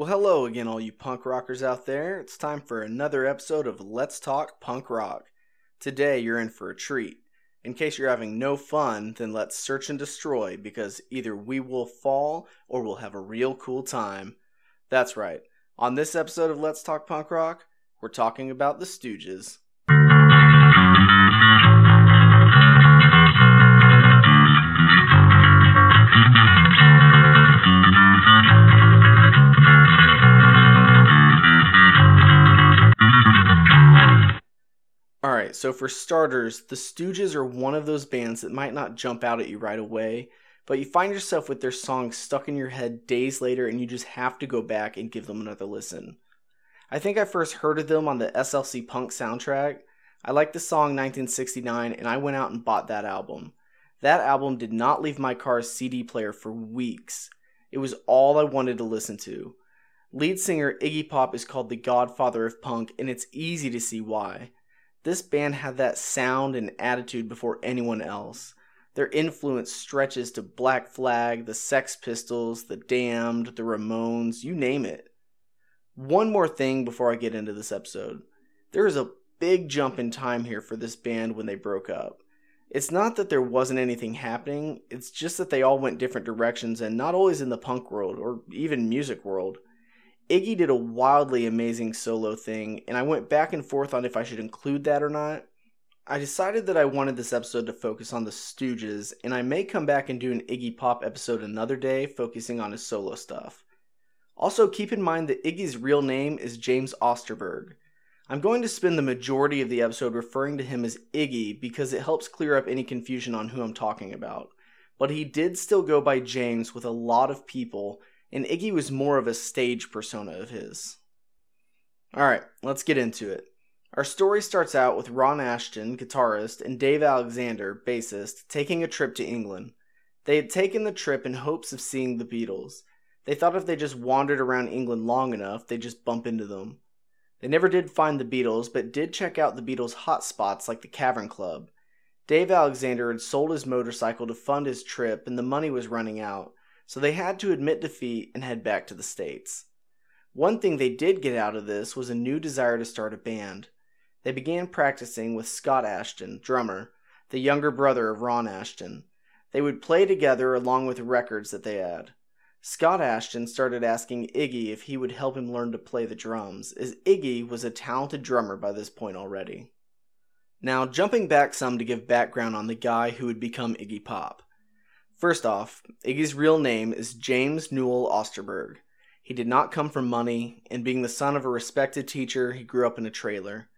Well, hello again, all you punk rockers out there. It's time for another episode of Let's Talk Punk Rock. Today, you're in for a treat. In case you're having no fun, then let's search and destroy because either we will fall or we'll have a real cool time. That's right. On this episode of Let's Talk Punk Rock, we're talking about the Stooges. Alright, so for starters, the Stooges are one of those bands that might not jump out at you right away, but you find yourself with their songs stuck in your head days later and you just have to go back and give them another listen. I think I first heard of them on the SLC Punk soundtrack. I liked the song 1969 and I went out and bought that album. That album did not leave my car's CD player for weeks. It was all I wanted to listen to. Lead singer Iggy Pop is called the godfather of punk, and it's easy to see why. This band had that sound and attitude before anyone else. Their influence stretches to Black Flag, the Sex Pistols, the Damned, the Ramones, you name it. One more thing before I get into this episode. There is a big jump in time here for this band when they broke up. It's not that there wasn't anything happening, it's just that they all went different directions and not always in the punk world or even music world. Iggy did a wildly amazing solo thing, and I went back and forth on if I should include that or not. I decided that I wanted this episode to focus on the Stooges, and I may come back and do an Iggy Pop episode another day focusing on his solo stuff. Also, keep in mind that Iggy's real name is James Osterberg. I'm going to spend the majority of the episode referring to him as Iggy because it helps clear up any confusion on who I'm talking about. But he did still go by James with a lot of people, and Iggy was more of a stage persona of his. Alright, let's get into it. Our story starts out with Ron Asheton, guitarist, and Dave Alexander, bassist, taking a trip to England. They had taken the trip in hopes of seeing the Beatles. They thought if they just wandered around England long enough, they'd just bump into them. They never did find the Beatles, but did check out the Beatles' hot spots like the Cavern Club. Dave Alexander had sold his motorcycle to fund his trip, and the money was running out, so they had to admit defeat and head back to the States. One thing they did get out of this was a new desire to start a band. They began practicing with Scott Asheton, drummer, the younger brother of Ron Asheton. They would play together along with records that they had. Scott Asheton started asking Iggy if he would help him learn to play the drums, as Iggy was a talented drummer by this point already. Now, jumping back some to give background on the guy who would become Iggy Pop. First off, Iggy's real name is James Newell Osterberg. He did not come from money, and being the son of a respected teacher, he grew up in a trailer.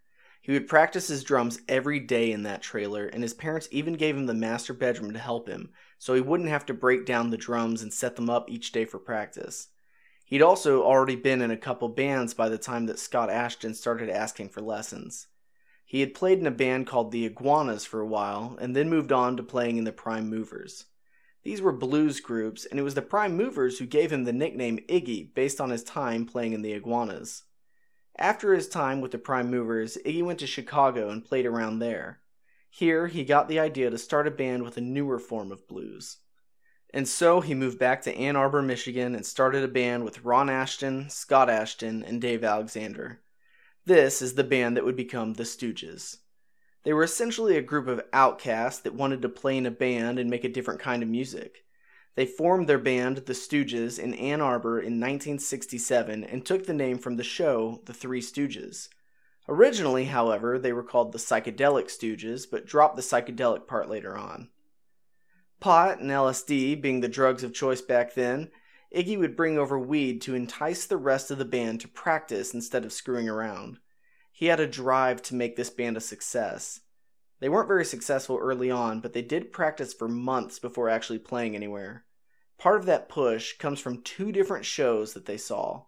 He would practice his drums every day in that trailer, and his parents even gave him the master bedroom to help him, so he wouldn't have to break down the drums and set them up each day for practice. He'd also already been in a couple bands by the time that Scott Asheton started asking for lessons. He had played in a band called the Iguanas for a while, and then moved on to playing in the Prime Movers. These were blues groups, and it was the prime movers who gave him the nickname Iggy based on his time playing in the Iguanas. After his time with the prime movers, Iggy went to Chicago and played around there. Here, he got the idea to start a band with a newer form of blues. And so he moved back to Ann Arbor, Michigan, and started a band with Ron Asheton, Scott Asheton, and Dave Alexander. This is the band that would become the Stooges. They were essentially a group of outcasts that wanted to play in a band and make a different kind of music. They formed their band, The Stooges, in Ann Arbor in 1967 and took the name from the show The Three Stooges. Originally, however, they were called the Psychedelic Stooges, but dropped the psychedelic part later on. Pot and LSD being the drugs of choice back then, Iggy would bring over weed to entice the rest of the band to practice instead of screwing around. He had a drive to make this band a success. They weren't very successful early on, but they did practice for months before actually playing anywhere. Part of that push comes from two different shows that they saw.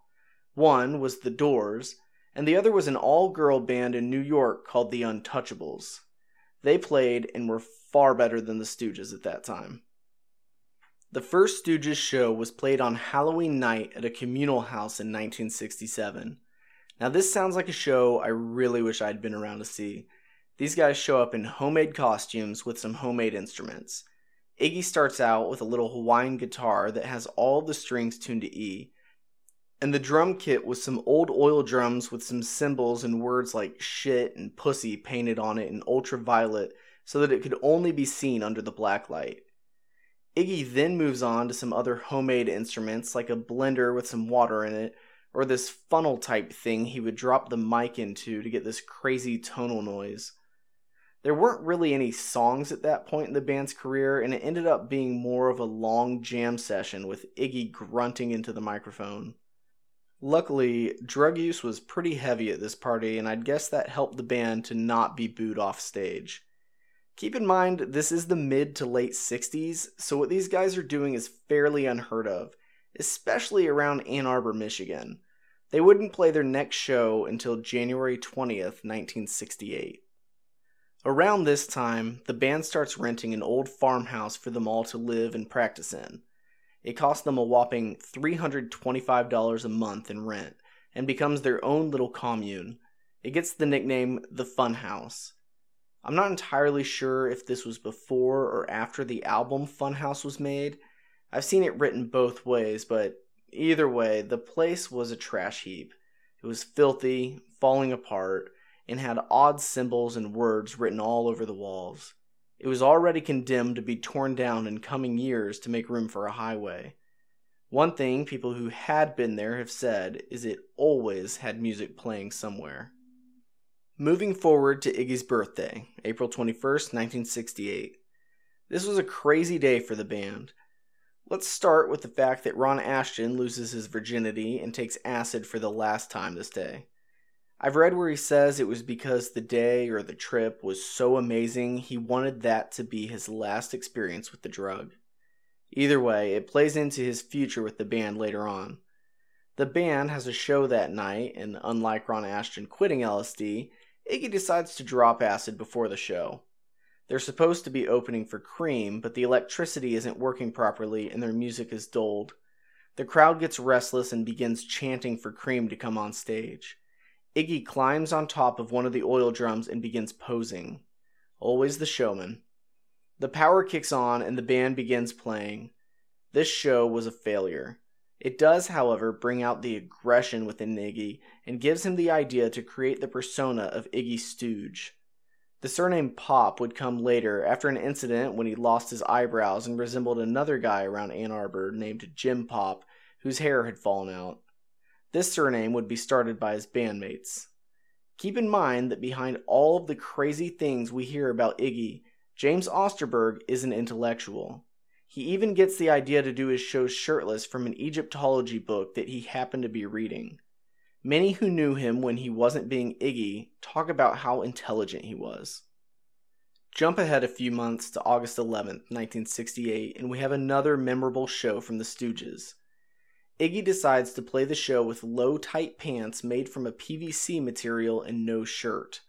One was The Doors, and the other was an all girl band in New York called The Untouchables. They played and were far better than the Stooges at that time. The first Stooges show was played on Halloween night at a communal house in 1967. Now, this sounds like a show I really wish I'd been around to see. These guys show up in homemade costumes with some homemade instruments. Iggy starts out with a little Hawaiian guitar that has all the strings tuned to E. And the drum kit was some old oil drums with some symbols and words like shit and pussy painted on it in ultraviolet so that it could only be seen under the black light. Iggy then moves on to some other homemade instruments like a blender with some water in it, or this funnel type thing he would drop the mic into to get this crazy tonal noise. There weren't really any songs at that point in the band's career, and it ended up being more of a long jam session with Iggy grunting into the microphone. Luckily, drug use was pretty heavy at this party, and I'd guess that helped the band to not be booed off stage. Keep in mind, this is the mid to late 60s, so what these guys are doing is fairly unheard of, especially around Ann Arbor, Michigan. They wouldn't play their next show until January 20th, 1968. Around this time, the band starts renting an old farmhouse for them all to live and practice in. It costs them a whopping $325 a month in rent and becomes their own little commune. It gets the nickname the Fun House. I'm not entirely sure if this was before or after the album Funhouse was made. I've seen it written both ways, but either way, the place was a trash heap. It was filthy, falling apart, and had odd symbols and words written all over the walls. It was already condemned to be torn down in coming years to make room for a highway. One thing people who had been there have said is it always had music playing somewhere. Moving forward to Iggy's birthday, April 21st, 1968. This was a crazy day for the band. Let's start with the fact that Ron Asheton loses his virginity and takes acid for the last time this day. I've read where he says it was because the day or the trip was so amazing he wanted that to be his last experience with the drug. Either way, it plays into his future with the band later on. The band has a show that night, and unlike Ron Asheton quitting LSD, Iggy decides to drop acid before the show. They're supposed to be opening for Cream, but the electricity isn't working properly and their music is dulled. The crowd gets restless and begins chanting for Cream to come on stage. Iggy climbs on top of one of the oil drums and begins posing. Always the showman. The power kicks on and the band begins playing. This show was a failure. It does, however, bring out the aggression within Iggy and gives him the idea to create the persona of Iggy Stooge. The surname Pop would come later after an incident when he lost his eyebrows and resembled another guy around Ann Arbor named Jim Pop, whose hair had fallen out. This surname would be started by his bandmates. Keep in mind that behind all of the crazy things we hear about Iggy, James Osterberg is an intellectual. He even gets the idea to do his show shirtless from an Egyptology book that he happened to be reading. Many who knew him when he wasn't being Iggy talk about how intelligent he was. Jump ahead a few months to August 11th, 1968, and we have another memorable show from the Stooges. Iggy decides to play the show with low tight pants made from a PVC material and no shirt.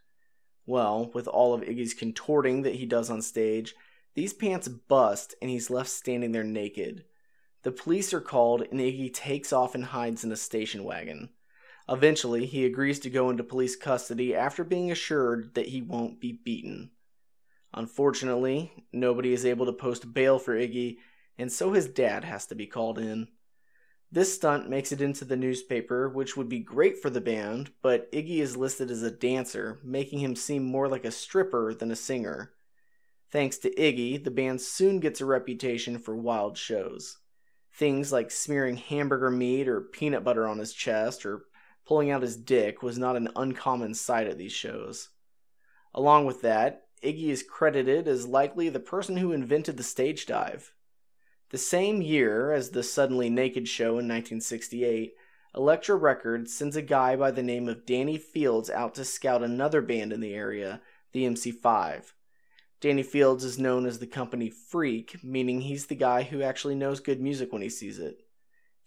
Well, with all of Iggy's contorting that he does on stage, these pants bust and he's left standing there naked. The police are called and Iggy takes off and hides in a station wagon. Eventually, he agrees to go into police custody after being assured that he won't be beaten. Unfortunately, nobody is able to post bail for Iggy, and so his dad has to be called in. This stunt makes it into the newspaper, which would be great for the band, but Iggy is listed as a dancer, making him seem more like a stripper than a singer. Thanks to Iggy, the band soon gets a reputation for wild shows. Things like smearing hamburger meat or peanut butter on his chest or pulling out his dick was not an uncommon sight at these shows. Along with that, Iggy is credited as likely the person who invented the stage dive. The same year as the Suddenly Naked show in 1968, Elektra Records sends a guy by the name of Danny Fields out to scout another band in the area, the MC5. Danny Fields is known as the company freak, meaning he's the guy who actually knows good music when he sees it.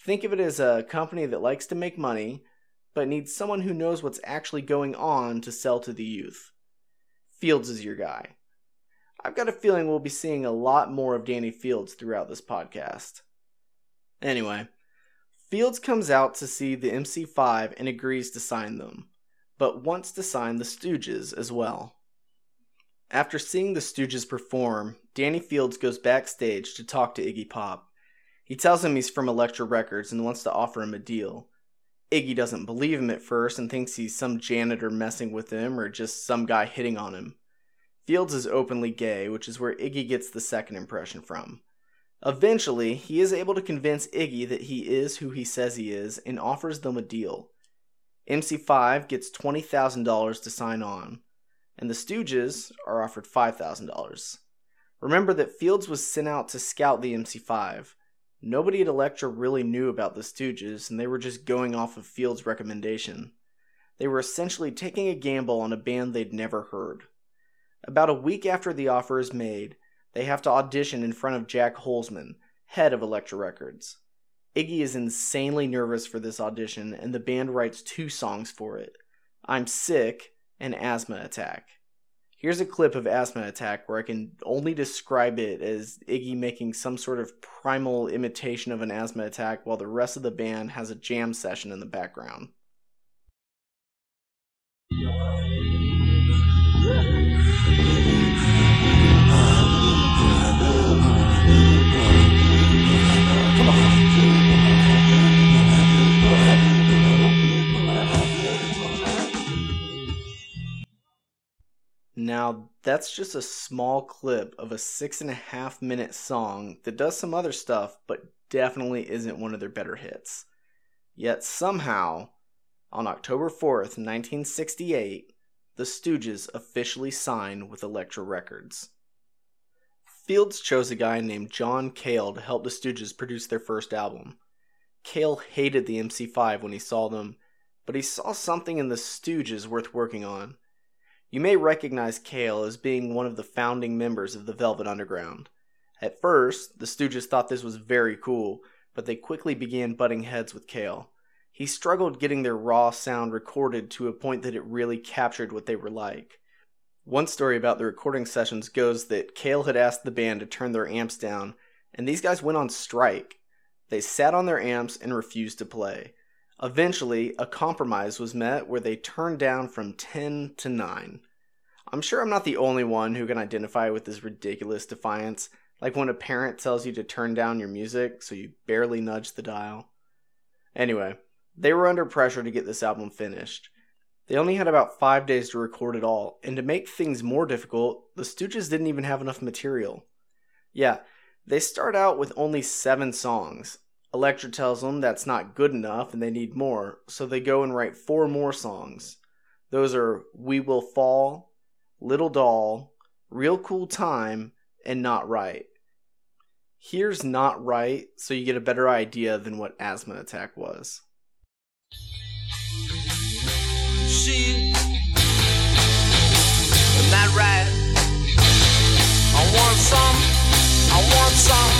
Think of it as a company that likes to make money, but needs someone who knows what's actually going on to sell to the youth. Fields is your guy. I've got a feeling we'll be seeing a lot more of Danny Fields throughout this podcast. Anyway, Fields comes out to see the MC5 and agrees to sign them, but wants to sign the Stooges as well. After seeing the Stooges perform, Danny Fields goes backstage to talk to Iggy Pop. He tells him he's from Elektra Records and wants to offer him a deal. Iggy doesn't believe him at first and thinks he's some janitor messing with him or just some guy hitting on him. Fields is openly gay, which is where Iggy gets the second impression from. Eventually, he is able to convince Iggy that he is who he says he is and offers them a deal. MC5 gets $20,000 to sign on, and the Stooges are offered $5,000. Remember that Fields was sent out to scout the MC5. Nobody at Elektra really knew about the Stooges, and they were just going off of Fields' recommendation. They were essentially taking a gamble on a band they'd never heard. About a week after the offer is made, they have to audition in front of Jac Holzman, head of Elektra Records. Iggy is insanely nervous for this audition, and the band writes two songs for it I'm Sick and Asthma Attack. Here's a clip of Asthma Attack where I can only describe it as Iggy making some sort of primal imitation of an asthma attack while the rest of the band has a jam session in the background. Now, that's just a small clip of a six and a half minute song that does some other stuff, but definitely isn't one of their better hits. Yet somehow, on October 4th, 1968, the Stooges officially signed with Elektra Records. Fields chose a guy named John Cale to help the Stooges produce their first album. Cale hated the MC5 when he saw them, but he saw something in the Stooges worth working on. You may recognize Cale as being one of the founding members of the Velvet Underground. At first, the Stooges thought this was very cool, but they quickly began butting heads with Cale. He struggled getting their raw sound recorded to a point that it really captured what they were like. One story about the recording sessions goes that Cale had asked the band to turn their amps down, and these guys went on strike. They sat on their amps and refused to play. Eventually, a compromise was met where they turned down from 10 to 9. I'm sure I'm not the only one who can identify with this ridiculous defiance, like when a parent tells you to turn down your music so you barely nudge the dial. Anyway, they were under pressure to get this album finished. They only had about five days to record it all, and to make things more difficult, the Stooges didn't even have enough material. Yeah, they start out with only seven songs, Elektra tells them that's not good enough and they need more, so they go and write four more songs. Those are We Will Fall, Little Doll, Real Cool Time, and Not Right. Here's Not Right so you get a better idea than what Asthma Attack was. She, not right. I want some, I want some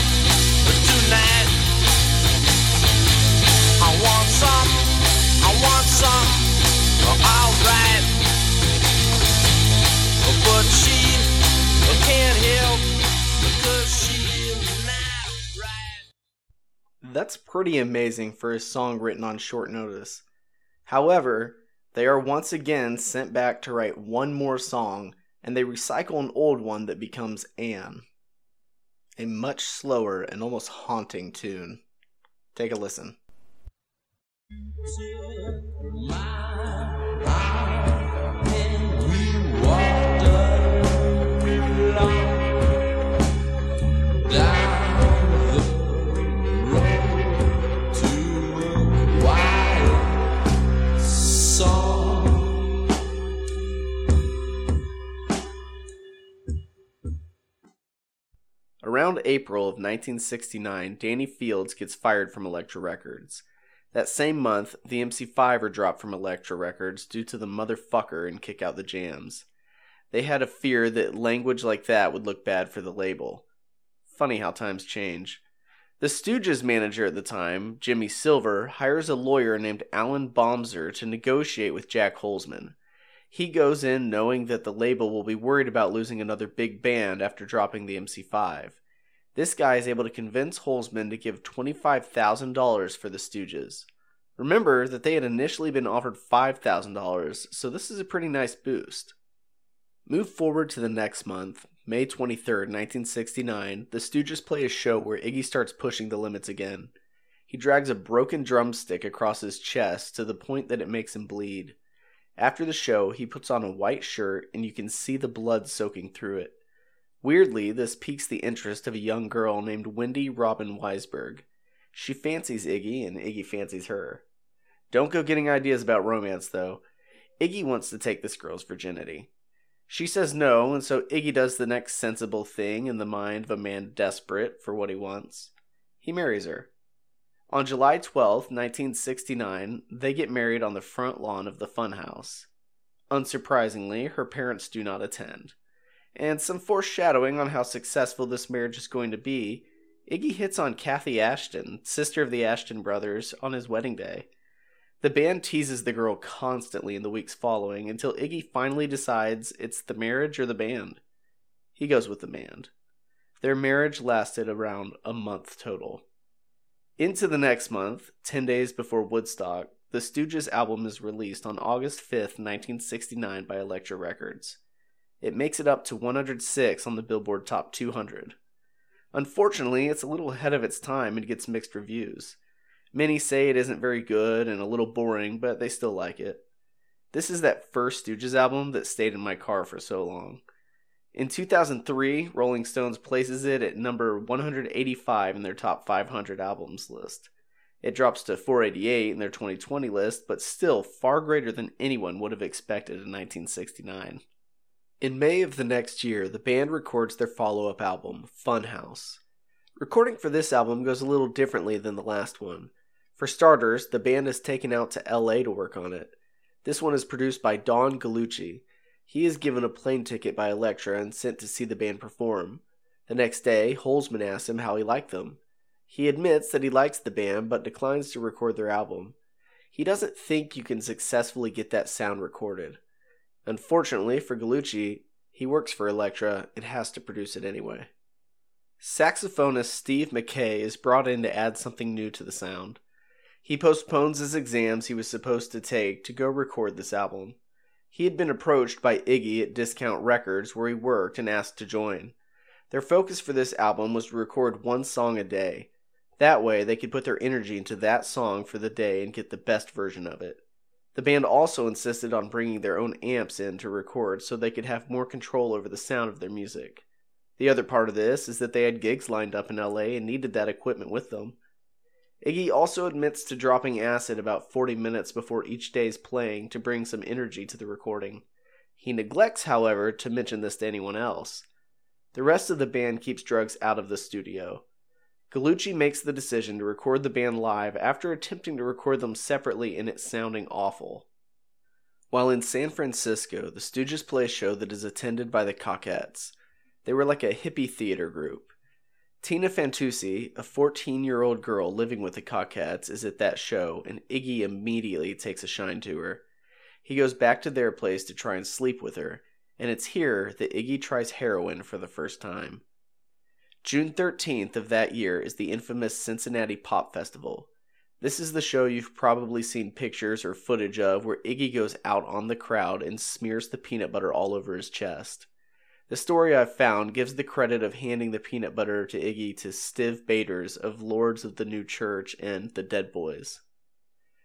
That's pretty amazing for a song written on short notice. However, they are once again sent back to write one more song, and they recycle an old one that becomes Ann. A much slower and almost haunting tune. Take a listen. Around April of 1969, Danny Fields gets fired from Elektra Records. That same month, the MC5 are dropped from Elektra Records due to the motherfucker and kick out the jams. They had a fear that language like that would look bad for the label. Funny how times change. The Stooges manager at the time, Jimmy Silver, hires a lawyer named Alan Bomser to negotiate with Jac Holzman. He goes in knowing that the label will be worried about losing another big band after dropping the MC5. This guy is able to convince Holzman to give $25,000 for the Stooges. Remember that they had initially been offered $5,000, so this is a pretty nice boost. Move forward to the next month, May 23, 1969, the Stooges play a show where Iggy starts pushing the limits again. He drags a broken drumstick across his chest to the point that it makes him bleed. After the show, he puts on a white shirt and you can see the blood soaking through it. Weirdly, this piques the interest of a young girl named Wendy Robin Weisberg. She fancies Iggy, and Iggy fancies her. Don't go getting ideas about romance, though. Iggy wants to take this girl's virginity. She says no, and so Iggy does the next sensible thing in the mind of a man desperate for what he wants. He marries her. On July 12, 1969, they get married on the front lawn of the funhouse. Unsurprisingly, her parents do not attend. And some foreshadowing on how successful this marriage is going to be, Iggy hits on Kathy Asheton, sister of the Asheton brothers, on his wedding day. The band teases the girl constantly in the weeks following until Iggy finally decides it's the marriage or the band. He goes with the band. Their marriage lasted around a month total. Into the next month, 10 days before Woodstock, the Stooges album is released on August 5th, 1969 by Elektra Records. It makes it up to 106 on the Billboard Top 200. Unfortunately, it's a little ahead of its time and gets mixed reviews. Many say it isn't very good and a little boring, but they still like it. This is that first Stooges album that stayed in my car for so long. In 2003, Rolling Stones places it at number 185 in their top 500 albums list. It drops to 488 in their 2020 list, but still far greater than anyone would have expected in 1969. In May of the next year, the band records their follow up album, Funhouse. Recording for this album goes a little differently than the last one. For starters, the band is taken out to LA to work on it. This one is produced by Don Gallucci, he is given a plane ticket by Elektra and sent to see the band perform. The next day, Holzman asks him how he liked them. He admits that he likes the band but declines to record their album. He doesn't think you can successfully get that sound recorded. Unfortunately for Gallucci, he works for Elektra and has to produce it anyway. Saxophonist Steve Mackay is brought in to add something new to the sound. He postpones his exams he was supposed to take to go record this album. He had been approached by Iggy at Discount Records where he worked and asked to join. Their focus for this album was to record one song a day. That way, they could put their energy into that song for the day and get the best version of it. The band also insisted on bringing their own amps in to record so they could have more control over the sound of their music. The other part of this is that they had gigs lined up in LA and needed that equipment with them. Iggy also admits to dropping acid about 40 minutes before each day's playing to bring some energy to the recording. He neglects, however, to mention this to anyone else. The rest of the band keeps drugs out of the studio. Gallucci makes the decision to record the band live after attempting to record them separately and it sounding awful. While in San Francisco, the Stooges play a show that is attended by the Cockettes. They were like a hippie theater group. Tina Fantuzzi, a 14 year old girl living with the Cockettes, is at that show, and Iggy immediately takes a shine to her. He goes back to their place to try and sleep with her, and it's here that Iggy tries heroin for the first time. June 13th of that year is the infamous Cincinnati Pop Festival. This is the show you've probably seen pictures or footage of where Iggy goes out on the crowd and smears the peanut butter all over his chest. The story I've found gives the credit of handing the peanut butter to Iggy to Stiv Bators of Lords of the New Church and The Dead Boys.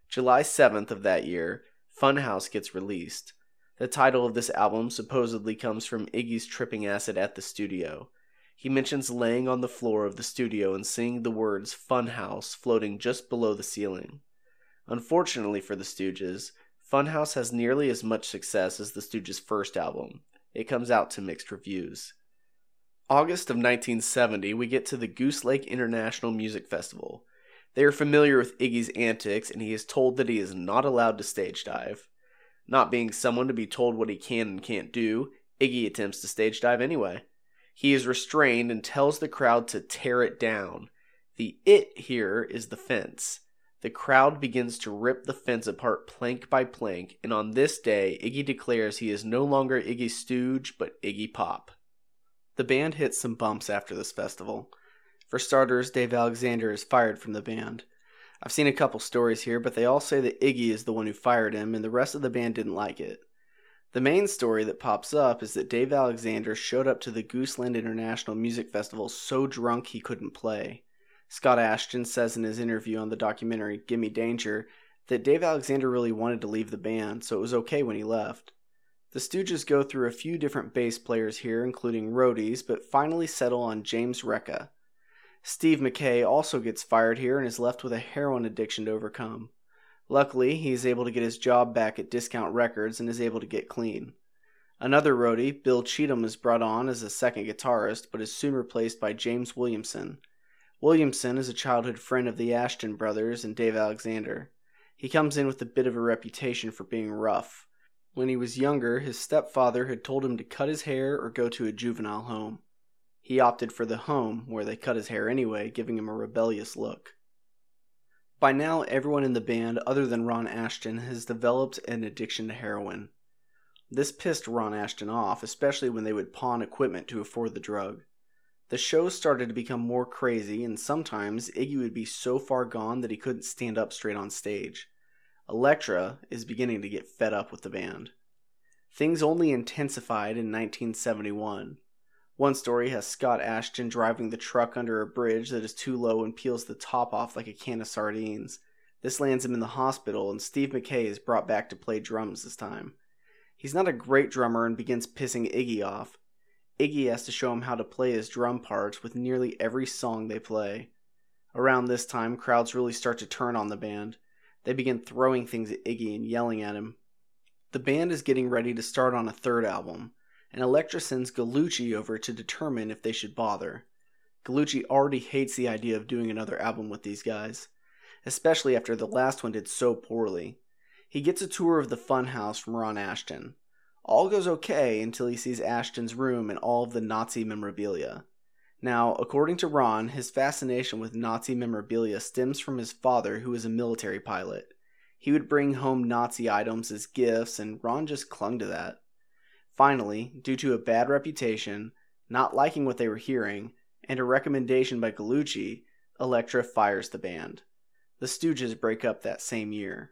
July 7th of that year, Funhouse gets released. The title of this album supposedly comes from Iggy's tripping acid at the studio. He mentions laying on the floor of the studio and seeing the words Funhouse floating just below the ceiling. Unfortunately for the Stooges, Funhouse has nearly as much success as the Stooges' first album, it comes out to mixed reviews. August of 1970, we get to the Goose Lake International Music Festival. They are familiar with Iggy's antics, and he is told that he is not allowed to stage dive. Not being someone to be told what he can and can't do, Iggy attempts to stage dive anyway. He is restrained and tells the crowd to tear it down. The it here is the fence. The crowd begins to rip the fence apart plank by plank, and on this day, Iggy declares he is no longer Iggy Stooge, but Iggy Pop. The band hits some bumps after this festival. For starters, Dave Alexander is fired from the band. I've seen a couple stories here, but they all say that Iggy is the one who fired him, and the rest of the band didn't like it. The main story that pops up is that Dave Alexander showed up to the Goose Lake International Music Festival so drunk he couldn't play. Scott Asheton says in his interview on the documentary Gimme Danger that Dave Alexander really wanted to leave the band, so it was okay when he left. The Stooges go through a few different bass players here, including roadies, but finally settle on James Recca. Steve Mackay also gets fired here and is left with a heroin addiction to overcome. Luckily, he is able to get his job back at Discount Records and is able to get clean. Another roadie, Bill Cheatham, is brought on as a second guitarist, but is soon replaced by James Williamson. Williamson is a childhood friend of the Asheton brothers and Dave Alexander. He comes in with a bit of a reputation for being rough. When he was younger, his stepfather had told him to cut his hair or go to a juvenile home. He opted for the home, where they cut his hair anyway, giving him a rebellious look. By now, everyone in the band, other than Ron Asheton, has developed an addiction to heroin. This pissed Ron Asheton off, especially when they would pawn equipment to afford the drug. The show started to become more crazy, and sometimes Iggy would be so far gone that he couldn't stand up straight on stage. Elektra is beginning to get fed up with the band. Things only intensified in 1971. One story has Scott Asheton driving the truck under a bridge that is too low and peels the top off like a can of sardines. This lands him in the hospital, and Steve Mackay is brought back to play drums this time. He's not a great drummer and begins pissing Iggy off. Iggy has to show him how to play his drum parts with nearly every song they play. Around this time, crowds really start to turn on the band. They begin throwing things at Iggy and yelling at him. The band is getting ready to start on a third album, and Elektra sends Gallucci over to determine if they should bother. Gallucci already hates the idea of doing another album with these guys, especially after the last one did so poorly. He gets a tour of the funhouse from Ron Asheton. All goes okay until he sees Asheton's room and all of the Nazi memorabilia. Now, according to Ron, his fascination with Nazi memorabilia stems from his father, who was a military pilot. He would bring home Nazi items as gifts, and Ron just clung to that. Finally, due to a bad reputation, not liking what they were hearing, and a recommendation by Gallucci, Elektra fires the band. The Stooges break up that same year.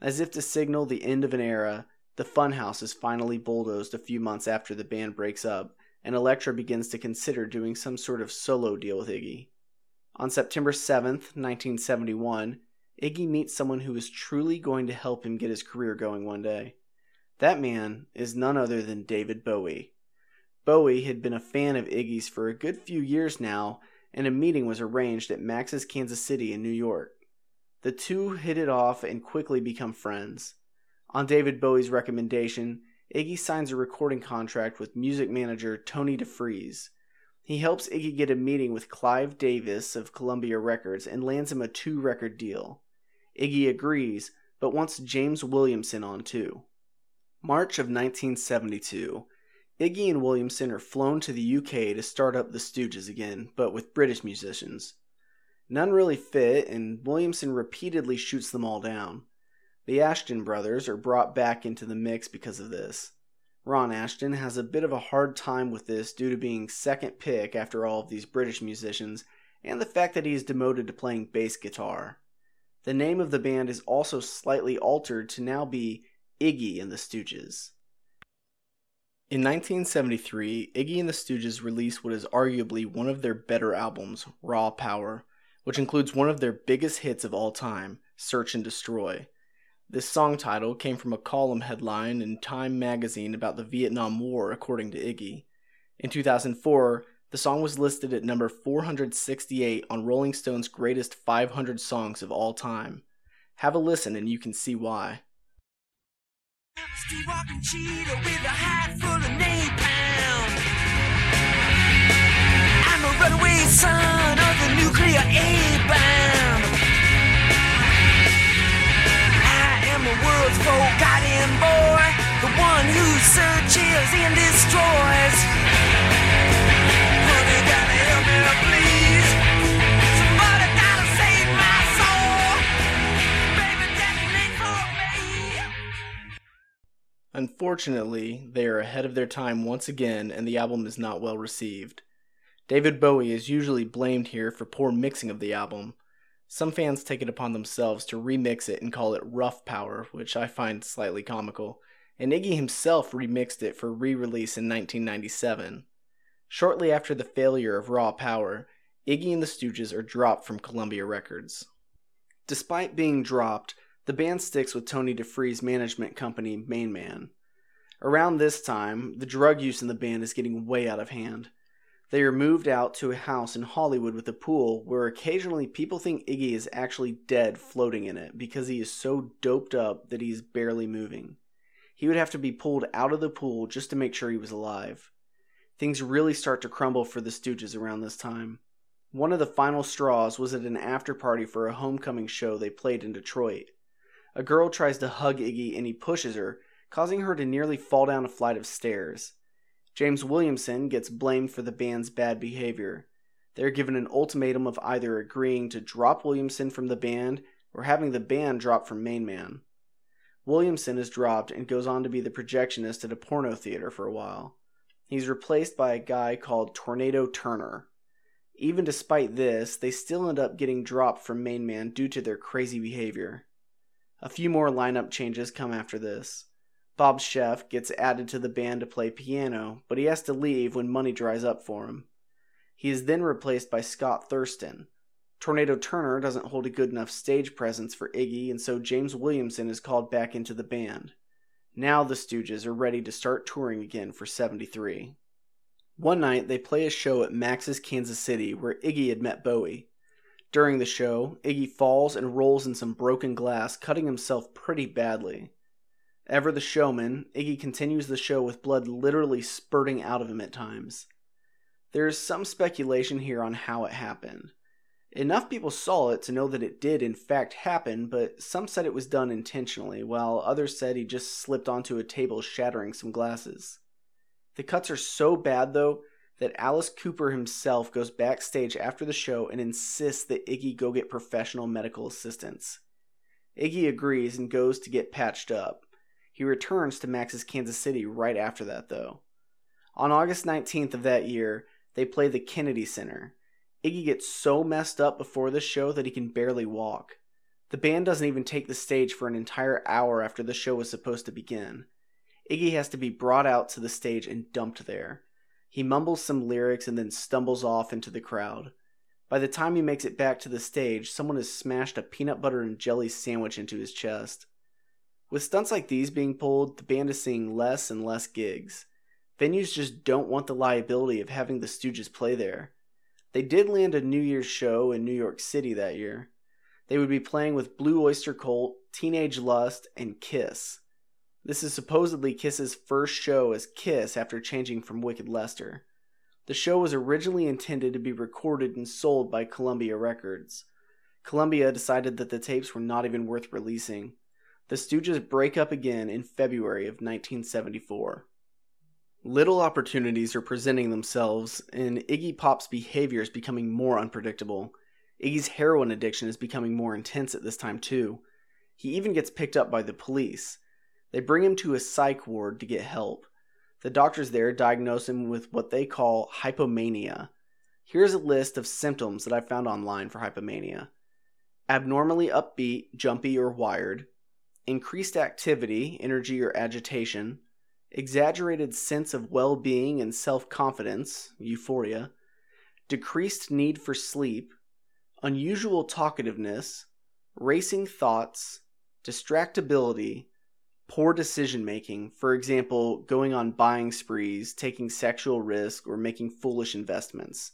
As if to signal the end of an era, the Funhouse is finally bulldozed a few months after the band breaks up, and Elektra begins to consider doing some sort of solo deal with Iggy. On September 7th, 1971, Iggy meets someone who is truly going to help him get his career going one day. That man is none other than David Bowie. Bowie had been a fan of Iggy's for a good few years now, and a meeting was arranged at Max's Kansas City in New York. The two hit it off and quickly become friends. On David Bowie's recommendation, Iggy signs a recording contract with music manager Tony DeFries. He helps Iggy get a meeting with Clive Davis of Columbia Records and lands him a two record deal. Iggy agrees, but wants James Williamson on too. March of 1972. Iggy and Williamson are flown to the UK to start up the Stooges again, but with British musicians. None really fit, and Williamson repeatedly shoots them all down. The Asheton brothers are brought back into the mix because of this. Ron Asheton has a bit of a hard time with this due to being second pick after all of these British musicians and the fact that he is demoted to playing bass guitar. The name of the band is also slightly altered to now be Iggy and the Stooges. In 1973, Iggy and the Stooges released what is arguably one of their better albums, Raw Power, which includes one of their biggest hits of all time, Search and Destroy. This song title came from a column headline in Time magazine about the Vietnam War, according to Iggy. In 2004, the song was listed at number 468 on Rolling Stone's greatest 500 songs of all time. Have a listen and you can see why. I'm a runaway son of the nuclear A-bomb. Forgotten boy, the one who searches and destroys. Unfortunately, they are ahead of their time once again, and the album is not well received. David Bowie is usually blamed here for poor mixing of the album, some fans take it upon themselves to remix it and call it Rough Power, which I find slightly comical, and Iggy himself remixed it for re release in 1997. Shortly after the failure of Raw Power, Iggy and the Stooges are dropped from Columbia Records. Despite being dropped, the band sticks with Tony DeFries' management company, Main Man. Around this time, the drug use in the band is getting way out of hand. They are moved out to a house in Hollywood with a pool where occasionally people think Iggy is actually dead floating in it because he is so doped up that he is barely moving. He would have to be pulled out of the pool just to make sure he was alive. Things really start to crumble for the Stooges around this time. One of the final straws was at an after party for a homecoming show they played in Detroit. A girl tries to hug Iggy and he pushes her, causing her to nearly fall down a flight of stairs. James Williamson gets blamed for the band's bad behavior. They are given an ultimatum of either agreeing to drop Williamson from the band or having the band drop from Main Man. Williamson is dropped and goes on to be the projectionist at a porno theater for a while. He's replaced by a guy called Tornado Turner. Even despite this, they still end up getting dropped from Main Man due to their crazy behavior. A few more lineup changes come after this. Bob Sheff gets added to the band to play piano, but he has to leave when money dries up for him. He is then replaced by Scott Thurston. Tornado Turner doesn't hold a good enough stage presence for Iggy, and so James Williamson is called back into the band. Now the Stooges are ready to start touring again for 73. One night they play a show at Max's Kansas City where Iggy had met Bowie. During the show, Iggy falls and rolls in some broken glass, cutting himself pretty badly. Ever the showman, Iggy continues the show with blood literally spurting out of him at times. There is some speculation here on how it happened. Enough people saw it to know that it did in fact happen, but some said it was done intentionally, while others said he just slipped onto a table shattering some glasses. The cuts are so bad, though, that Alice Cooper himself goes backstage after the show and insists that Iggy go get professional medical assistance. Iggy agrees and goes to get patched up. He returns to Max's Kansas City right after that, though. On August 19th of that year, they play the Kennedy Center. Iggy gets so messed up before the show that he can barely walk. The band doesn't even take the stage for an entire hour after the show was supposed to begin. Iggy has to be brought out to the stage and dumped there. He mumbles some lyrics and then stumbles off into the crowd. By the time he makes it back to the stage, someone has smashed a peanut butter and jelly sandwich into his chest. With stunts like these being pulled, the band is seeing less and less gigs. Venues just don't want the liability of having the Stooges play there. They did land a New Year's show in New York City that year. They would be playing with Blue Oyster Cult, Teenage Lust, and Kiss. This is supposedly Kiss's first show as Kiss after changing from Wicked Lester. The show was originally intended to be recorded and sold by Columbia Records. Columbia decided that the tapes were not even worth releasing. The Stooges break up again in February of 1974. Little opportunities are presenting themselves, and Iggy Pop's behavior is becoming more unpredictable. Iggy's heroin addiction is becoming more intense at this time, too. He even gets picked up by the police. They bring him to a psych ward to get help. The doctors there diagnose him with what they call hypomania. Here's a list of symptoms that I found online for hypomania abnormally upbeat, jumpy, or wired, increased activity, energy, or agitation, exaggerated sense of well being and self confidence, euphoria, decreased need for sleep, unusual talkativeness, racing thoughts, distractibility, poor decision making, for example, going on buying sprees, taking sexual risk, or making foolish investments.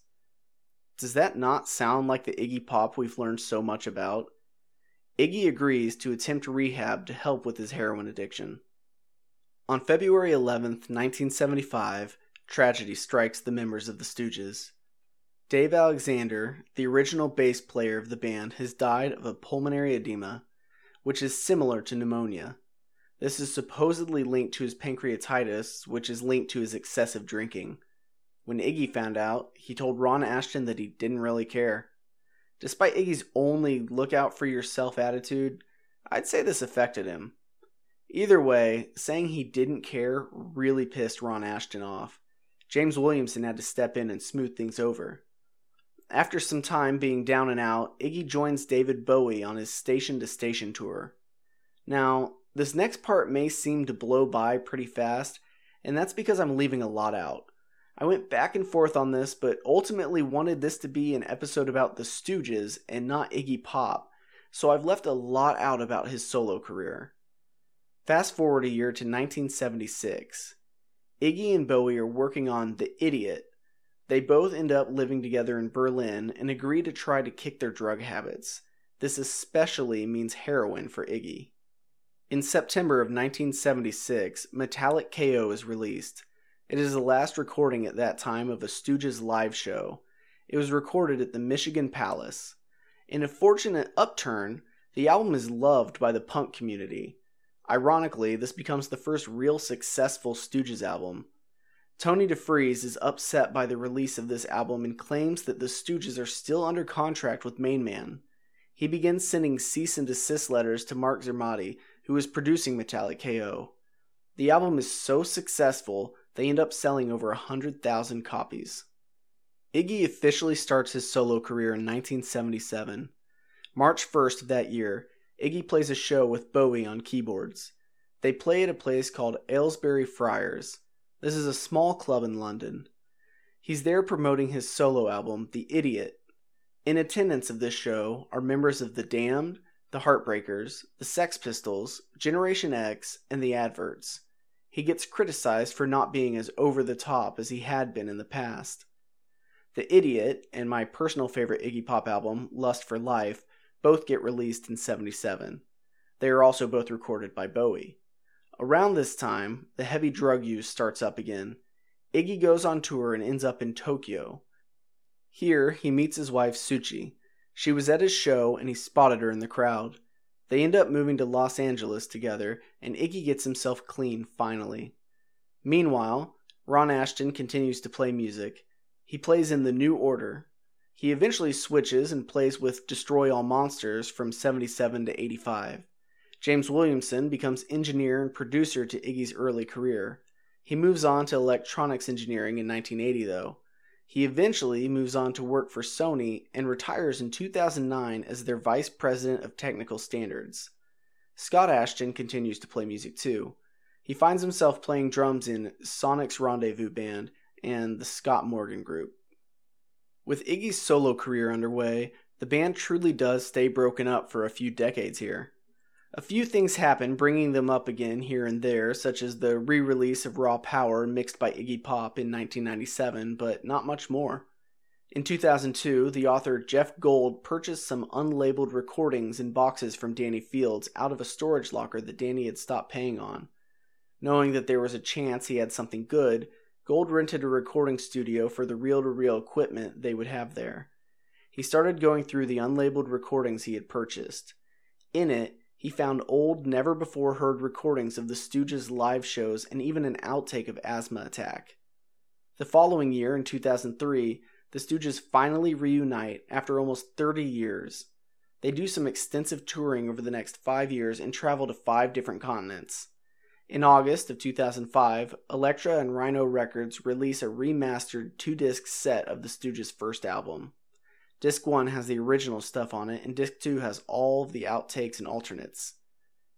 Does that not sound like the Iggy Pop we've learned so much about? Iggy agrees to attempt rehab to help with his heroin addiction. On February 11, 1975, tragedy strikes the members of the Stooges. Dave Alexander, the original bass player of the band, has died of a pulmonary edema, which is similar to pneumonia. This is supposedly linked to his pancreatitis, which is linked to his excessive drinking. When Iggy found out, he told Ron Asheton that he didn't really care. Despite Iggy's only look out for yourself attitude, I'd say this affected him. Either way, saying he didn't care really pissed Ron Asheton off. James Williamson had to step in and smooth things over. After some time being down and out, Iggy joins David Bowie on his station to station tour. Now, this next part may seem to blow by pretty fast, and that's because I'm leaving a lot out. I went back and forth on this, but ultimately wanted this to be an episode about the Stooges and not Iggy Pop, so I've left a lot out about his solo career. Fast forward a year to 1976. Iggy and Bowie are working on The Idiot. They both end up living together in Berlin and agree to try to kick their drug habits. This especially means heroin for Iggy. In September of 1976, Metallic KO is released. It is the last recording at that time of a Stooges live show. It was recorded at the Michigan Palace. In a fortunate upturn, the album is loved by the punk community. Ironically, this becomes the first real successful Stooges album. Tony DeFries is upset by the release of this album and claims that the Stooges are still under contract with MainMan. He begins sending cease and desist letters to Marc Zermati, who is producing Metallic KO. The album is so successful, they end up selling over 100,000 copies. Iggy officially starts his solo career in 1977. March 1st of that year, Iggy plays a show with Bowie on keyboards. They play at a place called Aylesbury Friars. This is a small club in London. He's there promoting his solo album, The Idiot. In attendance of this show are members of The Damned, The Heartbreakers, The Sex Pistols, Generation X, and The Adverts. He gets criticized for not being as over the top as he had been in the past. The Idiot and my personal favorite Iggy Pop album, Lust for Life, both get released in 77. They are also both recorded by Bowie. Around this time, the heavy drug use starts up again. Iggy goes on tour and ends up in Tokyo. Here, he meets his wife Suchi. She was at his show and he spotted her in the crowd. They end up moving to Los Angeles together, and Iggy gets himself clean finally. Meanwhile, Ron Asheton continues to play music. He plays in The New Order, he eventually switches and plays with Destroy All Monsters from 77 to 85. James Williamson becomes engineer and producer to Iggy's early career. He moves on to electronics engineering in 1980, though. He eventually moves on to work for Sony and retires in 2009 as their vice president of technical standards. Scott Asheton continues to play music too. He finds himself playing drums in Sonic's Rendezvous Band and the Scott Morgan Group. With Iggy's solo career underway, the band truly does stay broken up for a few decades here. A few things happen bringing them up again here and there, such as the re release of Raw Power mixed by Iggy Pop in 1997, but not much more. In 2002, the author Jeff Gold purchased some unlabeled recordings in boxes from Danny Fields out of a storage locker that Danny had stopped paying on. Knowing that there was a chance he had something good, Gold rented a recording studio for the reel to reel equipment they would have there. He started going through the unlabeled recordings he had purchased. In it, he found old, never before heard recordings of the Stooges' live shows and even an outtake of Asthma Attack. The following year, in 2003, the Stooges finally reunite after almost 30 years. They do some extensive touring over the next five years and travel to five different continents. In August of 2005, Elektra and Rhino Records release a remastered two disc set of the Stooges' first album. Disc 1 has the original stuff on it, and Disc 2 has all the outtakes and alternates.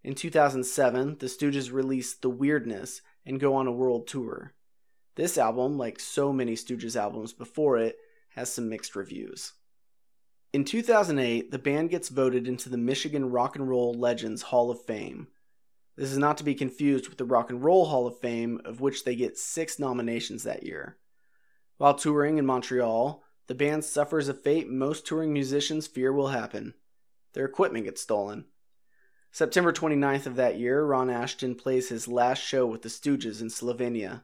In 2007, the Stooges release The Weirdness and go on a world tour. This album, like so many Stooges albums before it, has some mixed reviews. In 2008, the band gets voted into the Michigan Rock and Roll Legends Hall of Fame. This is not to be confused with the Rock and Roll Hall of Fame, of which they get six nominations that year. While touring in Montreal, the band suffers a fate most touring musicians fear will happen. Their equipment gets stolen. September 29th of that year, Ron Asheton plays his last show with the Stooges in Slovenia.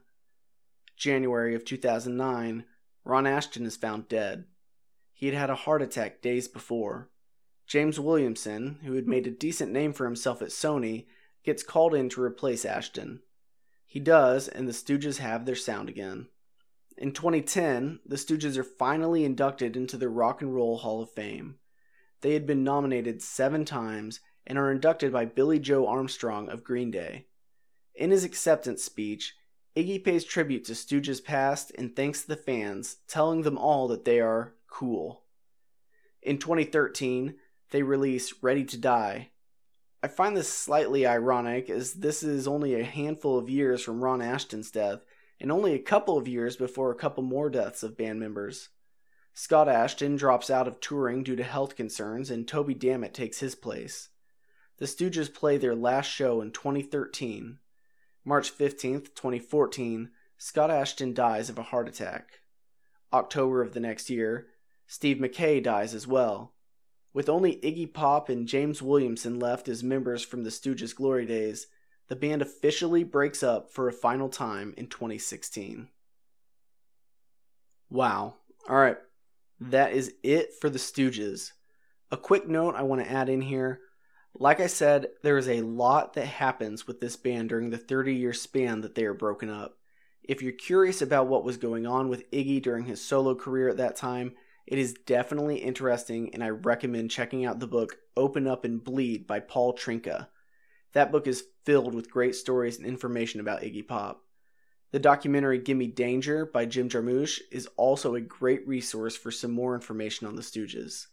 January of 2009, Ron Asheton is found dead. He had had a heart attack days before. James Williamson, who had made a decent name for himself at Sony, gets called in to replace Asheton. He does, and the Stooges have their sound again. In 2010, the Stooges are finally inducted into the Rock and Roll Hall of Fame. They had been nominated seven times and are inducted by Billie Joe Armstrong of Green Day. In his acceptance speech, Iggy pays tribute to Stooges' past and thanks the fans, telling them all that they are cool. In 2013, they release Ready to Die, I find this slightly ironic as this is only a handful of years from Ron Asheton's death, and only a couple of years before a couple more deaths of band members. Scott Asheton drops out of touring due to health concerns, and Toby Dammit takes his place. The Stooges play their last show in 2013. March 15, 2014, Scott Asheton dies of a heart attack. October of the next year, Steve Mackay dies as well. With only Iggy Pop and James Williamson left as members from the Stooges' glory days, the band officially breaks up for a final time in 2016. Wow. All right. That is it for the Stooges. A quick note I want to add in here. Like I said, there is a lot that happens with this band during the 30 year span that they are broken up. If you're curious about what was going on with Iggy during his solo career at that time, it is definitely interesting, and I recommend checking out the book Open Up and Bleed by Paul Trynka. That book is filled with great stories and information about Iggy Pop. The documentary Gimme Danger by Jim Jarmusch is also a great resource for some more information on the Stooges.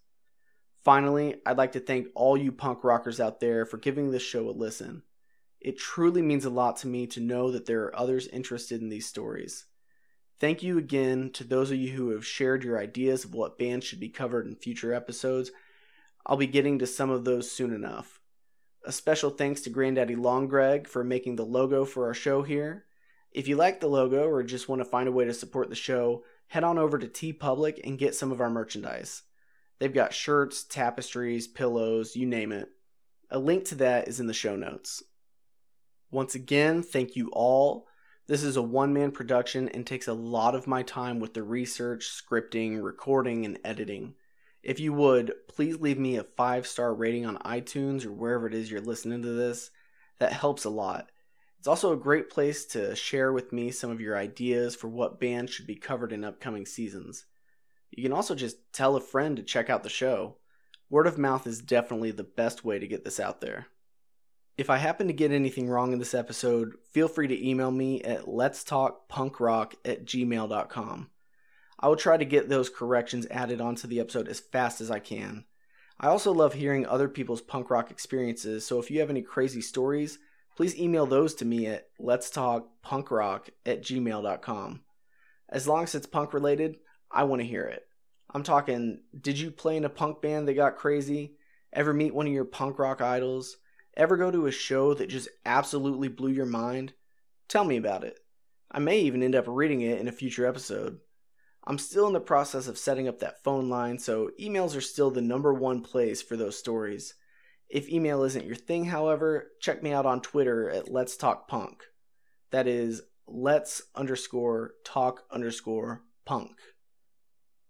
Finally, I'd like to thank all you punk rockers out there for giving this show a listen. It truly means a lot to me to know that there are others interested in these stories. Thank you again to those of you who have shared your ideas of what bands should be covered in future episodes. I'll be getting to some of those soon enough. A special thanks to Granddaddy Long Greg for making the logo for our show here. If you like the logo or just want to find a way to support the show, head on over to TeePublic and get some of our merchandise. They've got shirts, tapestries, pillows, you name it. A link to that is in the show notes. Once again, thank you all. This is a one man production and takes a lot of my time with the research, scripting, recording, and editing. If you would, please leave me a five star rating on iTunes or wherever it is you're listening to this. That helps a lot. It's also a great place to share with me some of your ideas for what bands should be covered in upcoming seasons. You can also just tell a friend to check out the show. Word of mouth is definitely the best way to get this out there. If I happen to get anything wrong in this episode, feel free to email me at letstalkpunkrock at gmail.com. I will try to get those corrections added onto the episode as fast as I can. I also love hearing other people's punk rock experiences, so if you have any crazy stories, please email those to me at letstalkpunkrock at gmail.com. As long as it's punk related, I want to hear it. I'm talking, did you play in a punk band that got crazy? Ever meet one of your punk rock idols? Ever go to a show that just absolutely blew your mind? Tell me about it. I may even end up reading it in a future episode. I'm still in the process of setting up that phone line, so emails are still the number one place for those stories. If email isn't your thing, however, check me out on Twitter at Let's Talk Punk. That is Let's underscore talk underscore punk.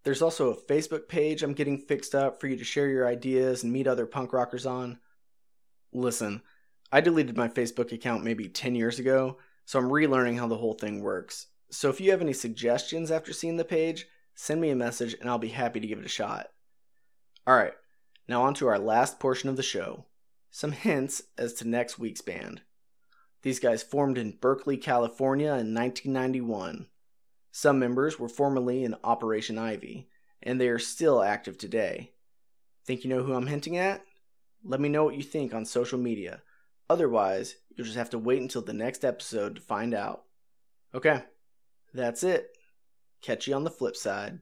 There's also a Facebook page I'm getting fixed up for you to share your ideas and meet other punk rockers on. Listen, I deleted my Facebook account maybe 10 years ago, so I'm relearning how the whole thing works. So if you have any suggestions after seeing the page, send me a message and I'll be happy to give it a shot. Alright, now on to our last portion of the show some hints as to next week's band. These guys formed in Berkeley, California in 1991. Some members were formerly in Operation Ivy, and they are still active today. Think you know who I'm hinting at? Let me know what you think on social media. Otherwise, you'll just have to wait until the next episode to find out. Okay, that's it. Catch you on the flip side.